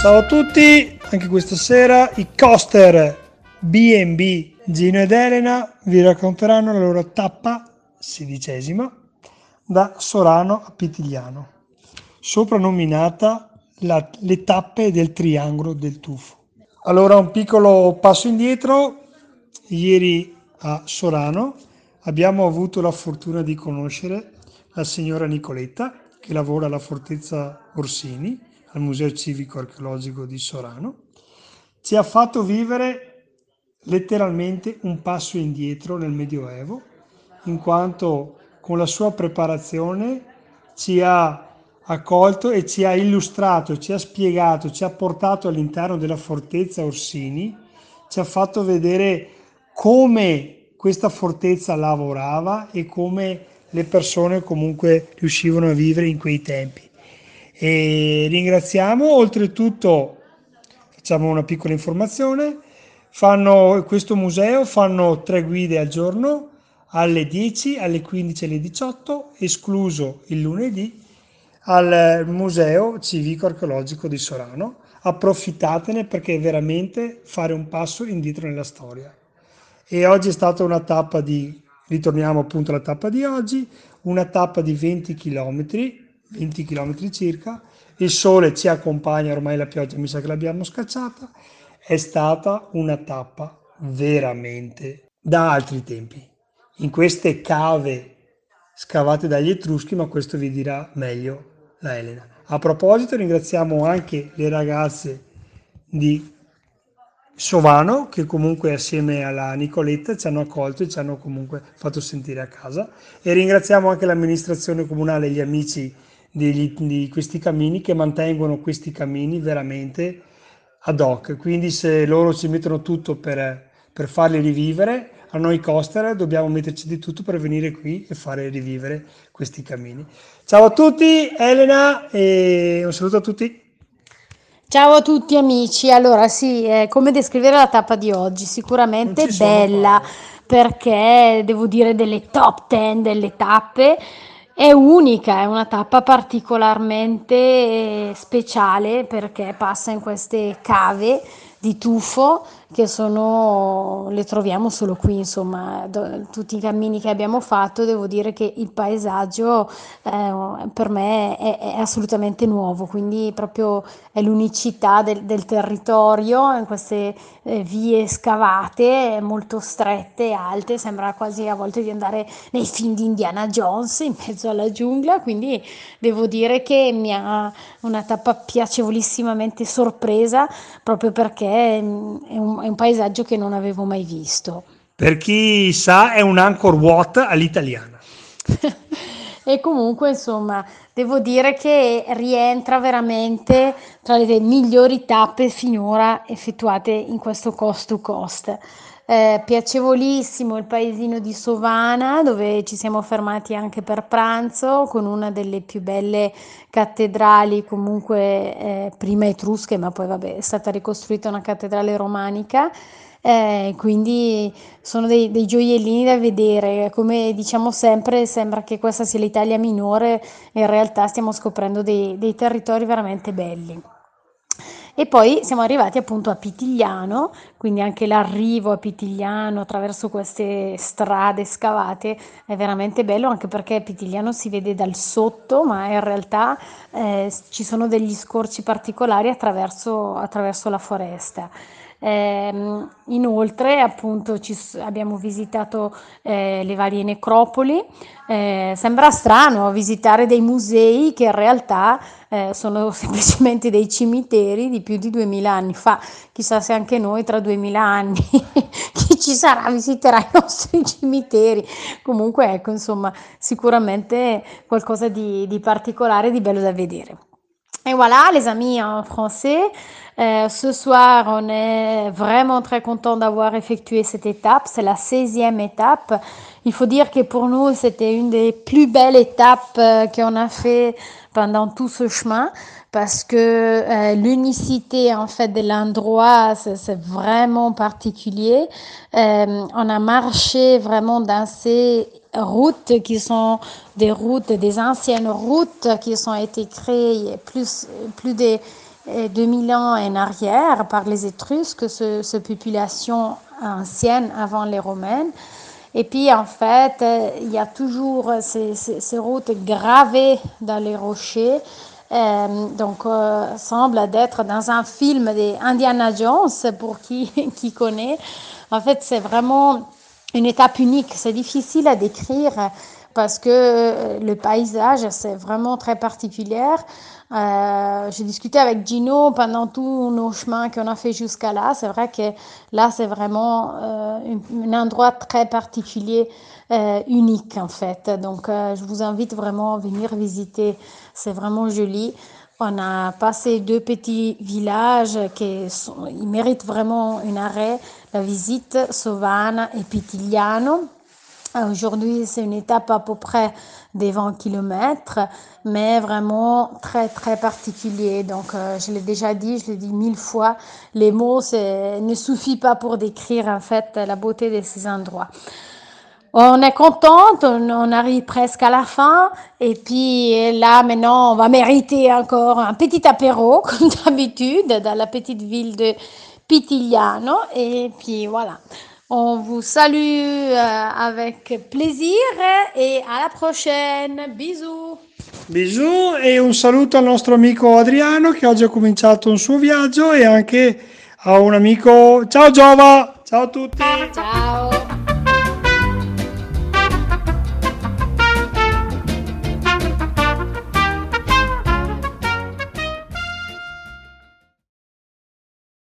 Ciao a tutti, anche questa sera i coaster B&B Gino ed Elena vi racconteranno la loro tappa sedicesima da Sorano a Pitigliano, soprannominata la, le tappe del triangolo del tufo. Allora un piccolo passo indietro, ieri a Sorano abbiamo avuto la fortuna di conoscere la signora Nicoletta che lavora alla Fortezza Orsini al Museo Civico Archeologico di Sorano, ci ha fatto vivere letteralmente un passo indietro nel Medioevo, in quanto con la sua preparazione ci ha accolto e ci ha illustrato, ci ha spiegato, ci ha portato all'interno della fortezza Orsini, ci ha fatto vedere come questa fortezza lavorava e come le persone comunque riuscivano a vivere in quei tempi. E ringraziamo, oltretutto facciamo una piccola informazione, fanno, questo museo fanno tre guide al giorno alle 10, alle 15 e alle 18, escluso il lunedì, al Museo Civico Archeologico di Sorano. Approfittatene perché è veramente fare un passo indietro nella storia. E oggi è stata una tappa di, ritorniamo appunto alla tappa di oggi, una tappa di 20 km 20 km circa, il sole ci accompagna, ormai la pioggia mi sa che l'abbiamo scacciata, è stata una tappa veramente da altri tempi. In queste cave scavate dagli Etruschi, ma questo vi dirà meglio la Elena. A proposito, ringraziamo anche le ragazze di Sovano che comunque assieme alla Nicoletta ci hanno accolto e ci hanno comunque fatto sentire a casa e ringraziamo anche l'amministrazione comunale e gli amici di, di questi cammini che mantengono questi cammini veramente ad hoc. Quindi se loro ci mettono tutto per, per farli rivivere, a noi coster dobbiamo metterci di tutto per venire qui e fare rivivere questi cammini. Ciao a tutti, Elena, e un saluto a tutti. Ciao a tutti amici, allora sì, eh, come descrivere la tappa di oggi? Sicuramente bella perché devo dire delle top 10 delle tappe. È unica, è una tappa particolarmente speciale perché passa in queste cave di tufo che sono, le troviamo solo qui, insomma, do, tutti i cammini che abbiamo fatto, devo dire che il paesaggio eh, per me è, è, assolutamente nuovo, quindi proprio è l'unicità del, del territorio in queste eh, vie scavate molto strette, alte, sembra quasi a volte di andare nei film di Indiana Jones in mezzo alla giungla, quindi devo dire che mi ha una tappa piacevolissimamente sorpresa proprio perché mm, è un è un paesaggio che non avevo mai visto. Per chi sa è un Angkor Wat all'italiana. e comunque insomma devo dire che rientra veramente tra le migliori tappe finora effettuate in questo cost to coast. Eh, piacevolissimo il paesino di Sovana dove ci siamo fermati anche per pranzo con una delle più belle cattedrali comunque eh, prima etrusche ma poi vabbè è stata ricostruita una cattedrale romanica eh, quindi sono dei, dei, gioiellini da vedere come diciamo sempre sembra che questa sia l'Italia minore in realtà stiamo scoprendo dei, dei territori veramente belli e poi siamo arrivati appunto a Pitigliano, quindi anche l'arrivo a Pitigliano attraverso queste strade scavate è veramente bello, anche perché Pitigliano si vede dal sotto, ma in realtà eh, ci sono degli scorci particolari attraverso, attraverso la foresta. Eh, inoltre, appunto, ci, abbiamo visitato eh, le varie necropoli. Eh, sembra strano visitare dei musei che in realtà eh, sono semplicemente dei cimiteri di più di 2000 anni fa. Chissà se anche noi tra 2000 anni chi ci sarà visiterà i nostri cimiteri. Comunque, ecco, insomma, sicuramente qualcosa di, di particolare, di bello da vedere. Et voilà, les amis en français. Euh, ce soir, on est vraiment très content d'avoir effectué cette étape. C'est la 16e étape. Il faut dire que pour nous, c'était une des plus belles étapes euh, qu'on a fait pendant tout ce chemin parce que euh, l'unicité en fait de l'endroit c'est vraiment particulier. On a marché vraiment dans ces routes qui sont des routes, des anciennes routes qui ont été créées plus plus de 2000 ans en arrière par les Étrusques, ce, cette population ancienne avant les Romaines. Et puis en fait, il y a toujours ces, ces, routes gravées dans les rochers euh, donc, euh, semble d'être dans un film d'Indiana Jones, pour qui, qui connaît. En fait, c'est vraiment une étape unique. C'est difficile à décrire parce que euh, le paysage, c'est vraiment très particulier. Euh, J'ai discuté avec Gino pendant tous nos chemins qu'on a fait jusqu'à là. C'est vrai que là, c'est vraiment euh, un, un, endroit très particulier, euh, unique en fait. Donc, euh, je vous invite vraiment à venir visiter. C'est vraiment joli. On a passé deux petits villages qui sont, ils méritent vraiment un arrêt, la visite, Sovana et Pitigliano. Aujourd'hui, c'est une étape à peu près des 20 km, mais vraiment très, très particulier. Donc, euh, je l'ai déjà dit, je l'ai dit mille fois, les mots ne suffit pas pour décrire en fait la beauté de ces endroits. On est contente, on, arrive presque à la fin, et puis là maintenant, on va mériter encore un petit apéro, comme d'habitude, dans la petite ville de Pitigliano, et puis voilà. On vous salue euh, avec plaisir e alla prochaine. Bisous. Bisous e un saluto al nostro amico Adriano che oggi ha cominciato un suo viaggio e anche a un amico. Ciao Giova! Ciao a tutti! Ciao!